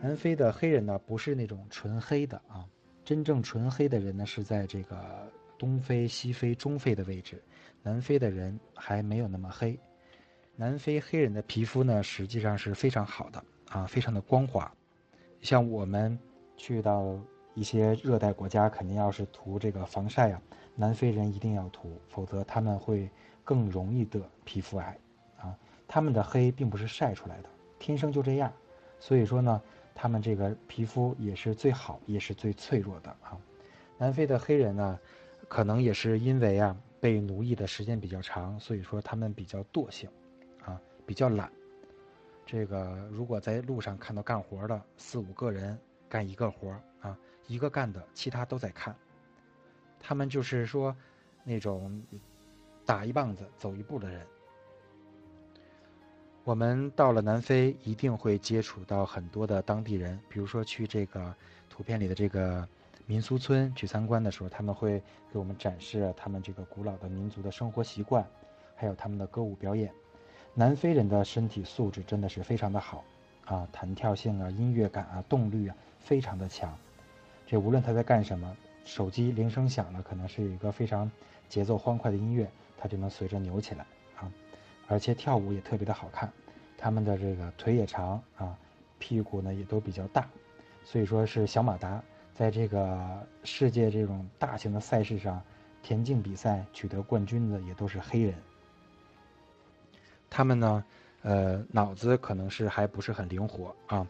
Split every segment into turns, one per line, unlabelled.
南非的黑人呢，不是那种纯黑的啊，真正纯黑的人呢是在这个东非、西非、中非的位置，南非的人还没有那么黑。南非黑人的皮肤呢，实际上是非常好的啊，非常的光滑。像我们去到一些热带国家，肯定要是涂这个防晒啊，南非人一定要涂，否则他们会更容易得皮肤癌啊。他们的黑并不是晒出来的，天生就这样，所以说呢。他们这个皮肤也是最好，也是最脆弱的啊。南非的黑人呢，可能也是因为啊被奴役的时间比较长，所以说他们比较惰性，啊比较懒。这个如果在路上看到干活的四五个人干一个活啊，一个干的，其他都在看。他们就是说那种打一棒子走一步的人。我们到了南非，一定会接触到很多的当地人。比如说去这个图片里的这个民俗村去参观的时候，他们会给我们展示他们这个古老的民族的生活习惯，还有他们的歌舞表演。南非人的身体素质真的是非常的好啊，弹跳性啊、音乐感啊、动力啊，非常的强。这无论他在干什么，手机铃声响了，可能是一个非常节奏欢快的音乐，他就能随着扭起来。而且跳舞也特别的好看，他们的这个腿也长啊，屁股呢也都比较大，所以说是小马达，在这个世界这种大型的赛事上，田径比赛取得冠军的也都是黑人。他们呢，呃，脑子可能是还不是很灵活啊，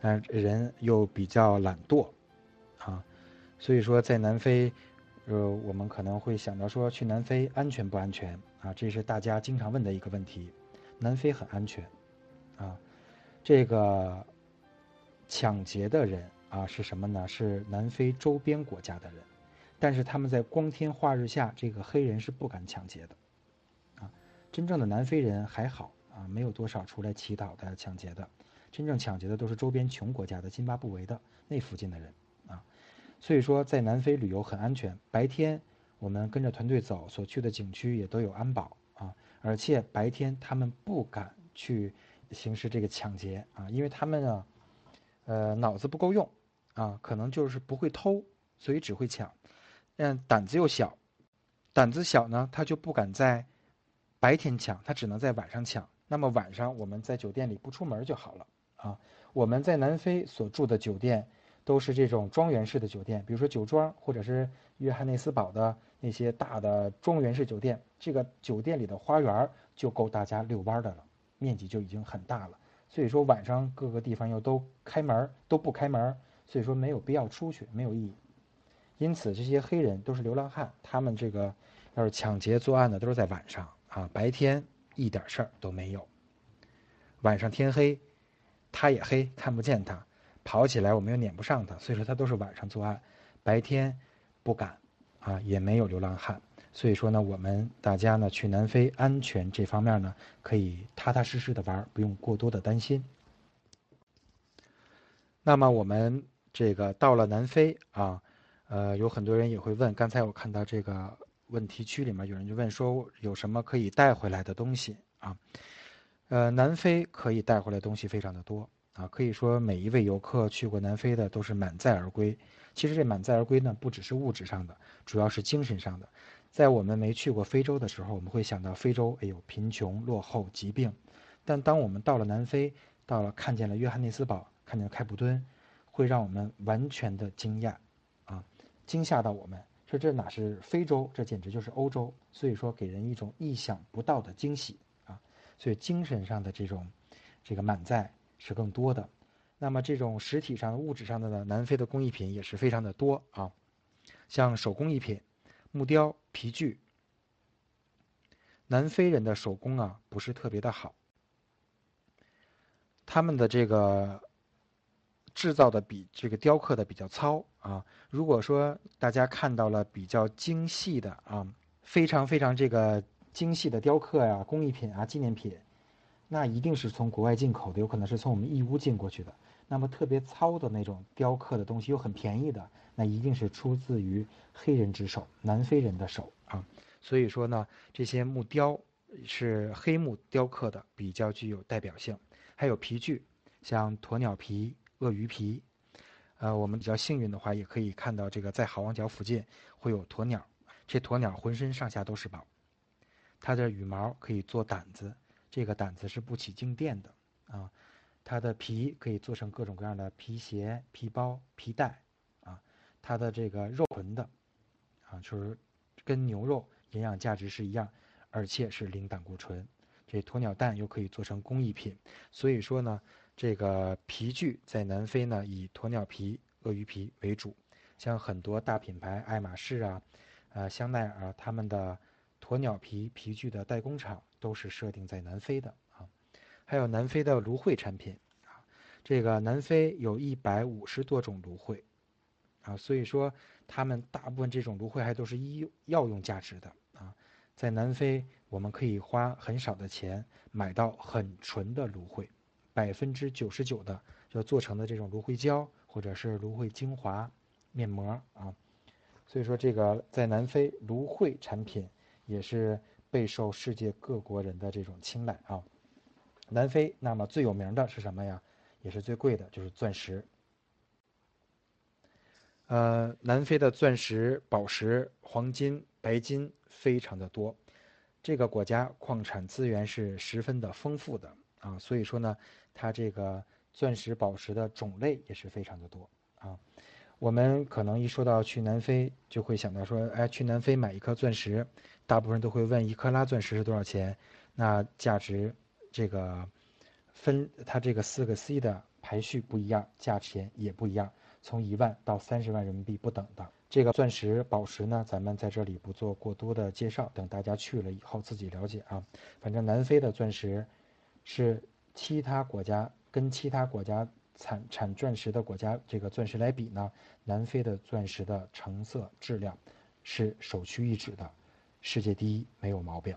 但人又比较懒惰，啊，所以说在南非。呃，我们可能会想到说，去南非安全不安全啊？这是大家经常问的一个问题。南非很安全，啊，这个抢劫的人啊是什么呢？是南非周边国家的人，但是他们在光天化日下，这个黑人是不敢抢劫的，啊，真正的南非人还好啊，没有多少出来乞讨的抢劫的，真正抢劫的都是周边穷国家的津巴布韦的那附近的人。所以说，在南非旅游很安全。白天我们跟着团队走，所去的景区也都有安保啊。而且白天他们不敢去行使这个抢劫啊，因为他们呢，呃，脑子不够用啊，可能就是不会偷，所以只会抢。嗯，胆子又小，胆子小呢，他就不敢在白天抢，他只能在晚上抢。那么晚上我们在酒店里不出门就好了啊。我们在南非所住的酒店。都是这种庄园式的酒店，比如说酒庄，或者是约翰内斯堡的那些大的庄园式酒店。这个酒店里的花园就够大家遛弯的了，面积就已经很大了。所以说晚上各个地方又都开门，都不开门，所以说没有必要出去，没有意义。因此这些黑人都是流浪汉，他们这个要是抢劫作案的都是在晚上啊，白天一点事儿都没有。晚上天黑，他也黑，看不见他。跑起来我们又撵不上他，所以说他都是晚上作案，白天不敢啊，也没有流浪汉，所以说呢，我们大家呢去南非安全这方面呢可以踏踏实实的玩，不用过多的担心。那么我们这个到了南非啊，呃，有很多人也会问，刚才我看到这个问题区里面有人就问说有什么可以带回来的东西啊？呃，南非可以带回来东西非常的多。啊，可以说每一位游客去过南非的都是满载而归。其实这满载而归呢，不只是物质上的，主要是精神上的。在我们没去过非洲的时候，我们会想到非洲，哎呦，贫穷、落后、疾病。但当我们到了南非，到了看见了约翰内斯堡，看见了开普敦，会让我们完全的惊讶，啊，惊吓到我们，说这哪是非洲，这简直就是欧洲。所以说，给人一种意想不到的惊喜啊。所以精神上的这种这个满载。是更多的，那么这种实体上、物质上的呢？南非的工艺品也是非常的多啊，像手工艺品、木雕、皮具。南非人的手工啊，不是特别的好，他们的这个制造的比这个雕刻的比较糙啊。如果说大家看到了比较精细的啊，非常非常这个精细的雕刻呀、工艺品啊、纪念品。那一定是从国外进口的，有可能是从我们义乌进过去的。那么特别糙的那种雕刻的东西又很便宜的，那一定是出自于黑人之手，南非人的手啊。所以说呢，这些木雕是黑木雕刻的，比较具有代表性。还有皮具，像鸵鸟皮、鳄鱼皮。呃，我们比较幸运的话，也可以看到这个在好望角附近会有鸵鸟，这鸵鸟浑身上下都是宝。它的羽毛可以做掸子，这个胆子是不起静电的啊。它的皮可以做成各种各样的皮鞋、皮包、皮带啊。它的这个肉纯的啊，就是跟牛肉营养价值是一样，而且是零胆固醇。这鸵鸟蛋又可以做成工艺品，所以说呢，这个皮具在南非呢以鸵鸟皮、鳄鱼皮为主。像很多大品牌，爱马仕啊、呃香奈儿，啊他们的鸵鸟皮皮具的代工厂都是设定在南非的啊。还有南非的芦荟产品啊，这个南非有一百五十多种芦荟啊，所以说他们大部分这种芦荟还都是医药用价值的啊。在南非，我们可以花很少的钱买到很纯的芦荟，百分之九十九的要做成的这种芦荟胶或者是芦荟精华面膜啊。所以说，这个在南非芦荟产品也是备受世界各国人的这种青睐啊。南非那么最有名的是什么呀？也是最贵的，就是钻石。呃，南非的钻石、宝石、黄金、白金。非常的多，这个国家矿产资源是十分的丰富的啊，所以说呢，它这个钻石、宝石的种类也是非常的多啊。我们可能一说到去南非，就会想到说，哎，去南非买一颗钻石，大部分都会问一克拉钻石是多少钱？那价值这个分它这个四个 C 的排序不一样，价钱也不一样，从一万到三十万人民币不等的。这个钻石、宝石呢，咱们在这里不做过多的介绍，等大家去了以后自己了解啊。反正南非的钻石，是其他国家跟其他国家产产钻石的国家这个钻石来比呢，南非的钻石的成色质量是首屈一指的，世界第一，没有毛病。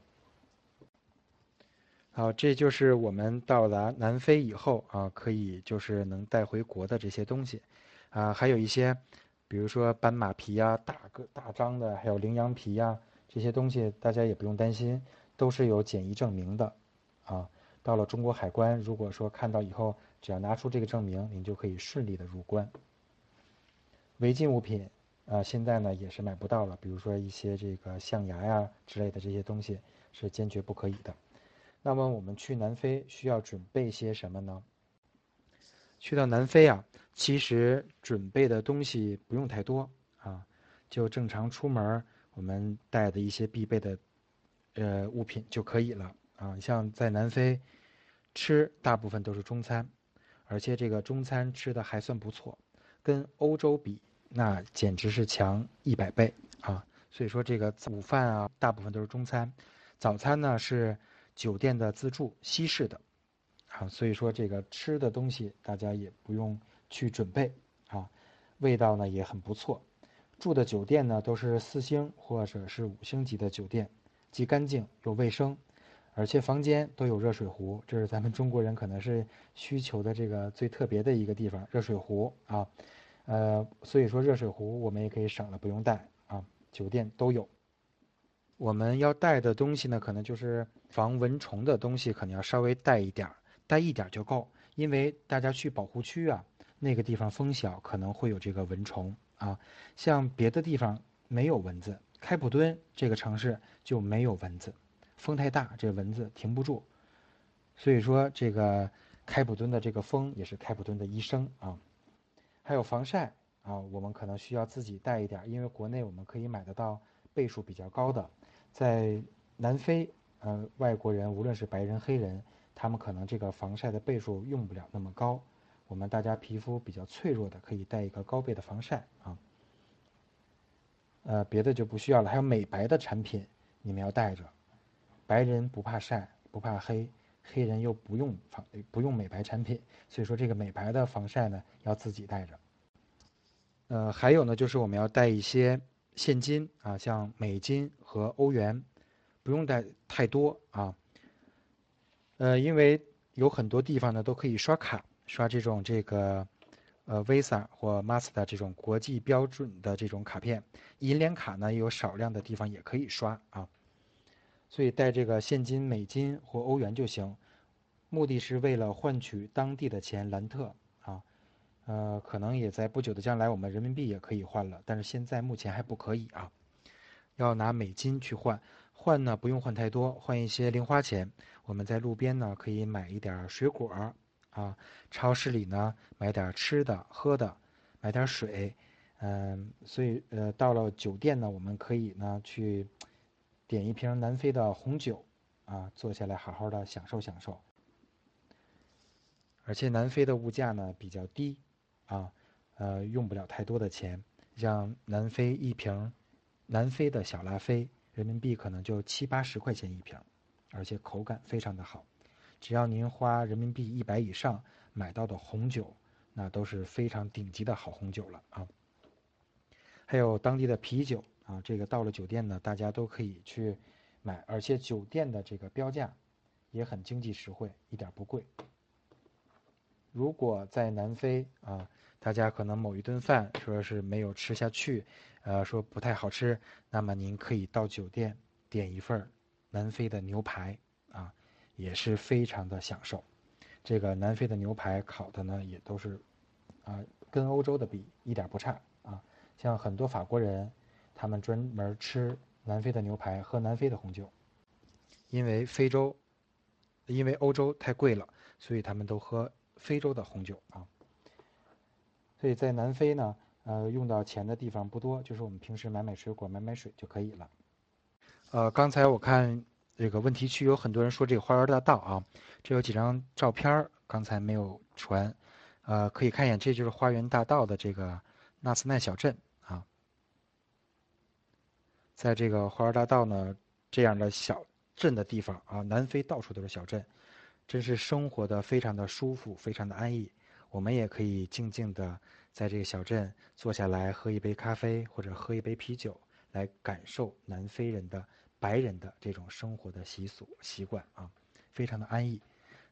好，这就是我们到达南非以后啊，可以就是能带回国的这些东西，啊，还有一些。比如说斑马皮呀、大个大张的，还有羚羊皮呀，这些东西大家也不用担心，都是有检疫证明的，啊，到了中国海关，如果说看到以后，只要拿出这个证明，您就可以顺利的入关。违禁物品啊，现在呢也是买不到了，比如说一些这个象牙呀之类的这些东西是坚决不可以的。那么我们去南非需要准备些什么呢？去到南非啊。其实准备的东西不用太多啊，就正常出门我们带的一些必备的呃物品就可以了啊。像在南非吃大部分都是中餐，而且这个中餐吃的还算不错，跟欧洲比那简直是强一百倍啊。所以说这个午饭啊大部分都是中餐，早餐呢是酒店的自助西式的啊。所以说这个吃的东西大家也不用。去准备啊，味道呢也很不错，住的酒店呢都是四星或者是五星级的酒店，既干净又卫生，而且房间都有热水壶，这是咱们中国人可能是需求的这个最特别的一个地方，热水壶啊，呃，所以说热水壶我们也可以省了不用带啊，酒店都有。我们要带的东西呢，可能就是防蚊虫的东西，可能要稍微带一点儿，带一点儿就够，因为大家去保护区啊。那个地方风小，可能会有这个蚊虫啊。像别的地方没有蚊子，开普敦这个城市就没有蚊子，风太大，这蚊子停不住。所以说，这个开普敦的这个风也是开普敦的医生啊。还有防晒啊，我们可能需要自己带一点，因为国内我们可以买得到倍数比较高的。在南非，呃，外国人无论是白人黑人，他们可能这个防晒的倍数用不了那么高。我们大家皮肤比较脆弱的，可以带一个高倍的防晒啊。呃，别的就不需要了。还有美白的产品，你们要带着。白人不怕晒，不怕黑，黑人又不用防不用美白产品，所以说这个美白的防晒呢，要自己带着。呃，还有呢，就是我们要带一些现金啊，像美金和欧元，不用带太多啊。呃，因为有很多地方呢都可以刷卡。刷这种这个，呃，Visa 或 Master 这种国际标准的这种卡片，银联卡呢有少量的地方也可以刷啊，所以带这个现金美金或欧元就行，目的是为了换取当地的钱兰特啊，呃，可能也在不久的将来，我们人民币也可以换了，但是现在目前还不可以啊，要拿美金去换。换呢不用换太多，换一些零花钱。我们在路边呢可以买一点水果啊，超市里呢买点吃的喝的，买点水。嗯，所以呃，到了酒店呢，我们可以呢去点一瓶南非的红酒，啊，坐下来好好的享受享受。而且南非的物价呢比较低，啊，呃，用不了太多的钱。像南非一瓶南非的小拉菲，人民币可能就七八十块钱一瓶，而且口感非常的好。只要您花人民币一百以上买到的红酒，那都是非常顶级的好红酒了啊。还有当地的啤酒啊，这个到了酒店呢，大家都可以去买，而且酒店的这个标价也很经济实惠，一点不贵。如果在南非啊，大家可能某一顿饭说是没有吃下去，呃，说不太好吃，那么您可以到酒店点一份南非的牛排啊，也是非常的享受。这个南非的牛排烤的呢，也都是啊，跟欧洲的比一点不差啊。像很多法国人，他们专门吃南非的牛排，喝南非的红酒，因为非洲，因为欧洲太贵了，所以他们都喝非洲的红酒啊。所以在南非呢，呃，用到钱的地方不多，就是我们平时买买水果、买买水就可以了。呃，刚才我看这个问题区有很多人说这个花园大道啊，这有几张照片刚才没有传，呃，可以看一眼，这就是花园大道的这个。纳斯奈小镇啊，在这个花儿大道呢这样的小镇的地方啊，南非到处都是小镇，真是生活的非常的舒服，非常的安逸。我们也可以静静的在这个小镇坐下来，喝一杯咖啡或者喝一杯啤酒，来感受南非人的白人的这种生活的习俗习惯啊，非常的安逸。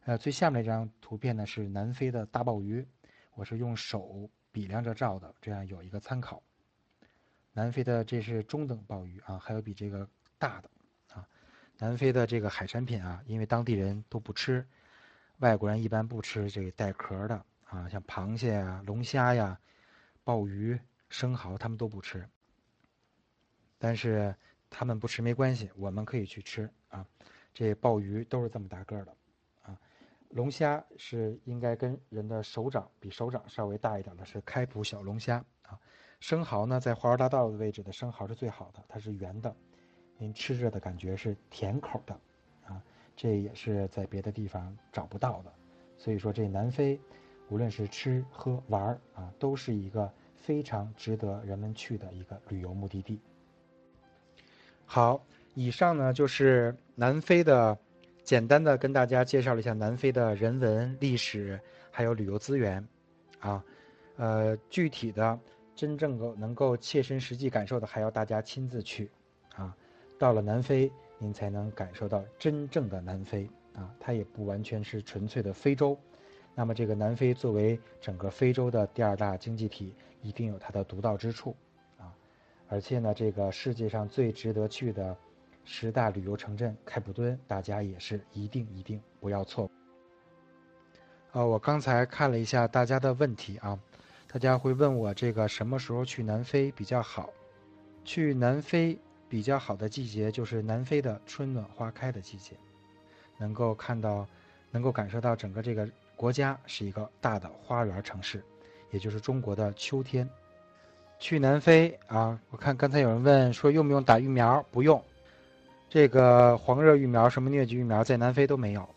呃，最下面这张图片呢是南非的大鲍鱼，我是用手。比量着照的，这样有一个参考。南非的这是中等鲍鱼啊，还有比这个大的啊。南非的这个海产品啊，因为当地人都不吃，外国人一般不吃这个带壳的啊，像螃蟹呀、龙虾呀、鲍鱼、生蚝，他们都不吃。但是他们不吃没关系，我们可以去吃啊。这鲍鱼都是这么大个的啊。龙虾是应该跟人的手掌比手掌稍微大一点的，是开普小龙虾啊。生蚝呢，在花园大道的位置的生蚝是最好的，它是圆的，您吃着的感觉是甜口的啊。这也是在别的地方找不到的，所以说这南非，无论是吃喝玩儿啊，都是一个非常值得人们去的一个旅游目的地。好，以上呢就是南非的。简单的跟大家介绍了一下南非的人文历史，还有旅游资源，啊，呃，具体的真正够能够切身实际感受的，还要大家亲自去，啊，到了南非，您才能感受到真正的南非，啊，它也不完全是纯粹的非洲，那么这个南非作为整个非洲的第二大经济体，一定有它的独到之处，啊，而且呢，这个世界上最值得去的。十大旅游城镇开普敦，大家也是一定一定不要错。啊，我刚才看了一下大家的问题啊，大家会问我这个什么时候去南非比较好？去南非比较好的季节就是南非的春暖花开的季节，能够看到，能够感受到整个这个国家是一个大的花园城市，也就是中国的秋天。去南非啊，我看刚才有人问说用不用打疫苗？不用。这个黄热疫苗、什么疟疾疫苗在南非都没有，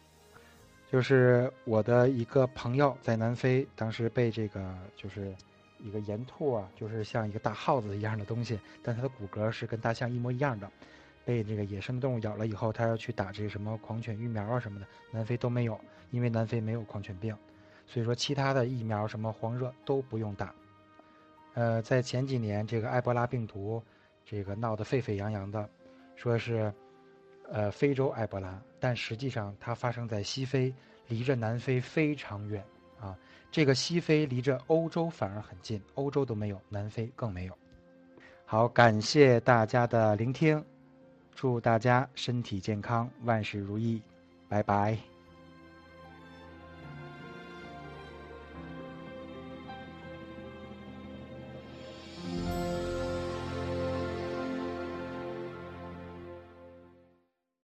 就是我的一个朋友在南非，当时被这个就是一个岩兔啊，就是像一个大耗子一样的东西，但它的骨骼是跟大象一模一样的，被这个野生动物咬了以后，他要去打这个什么狂犬疫苗啊什么的，南非都没有，因为南非没有狂犬病，所以说其他的疫苗什么黄热都不用打。呃，在前几年这个埃博拉病毒这个闹得沸沸扬扬的，说是。呃，非洲埃博拉，但实际上它发生在西非，离着南非非常远啊。这个西非离着欧洲反而很近，欧洲都没有，南非更没有。好，感谢大家的聆听，祝大家身体健康，万事如意，拜拜。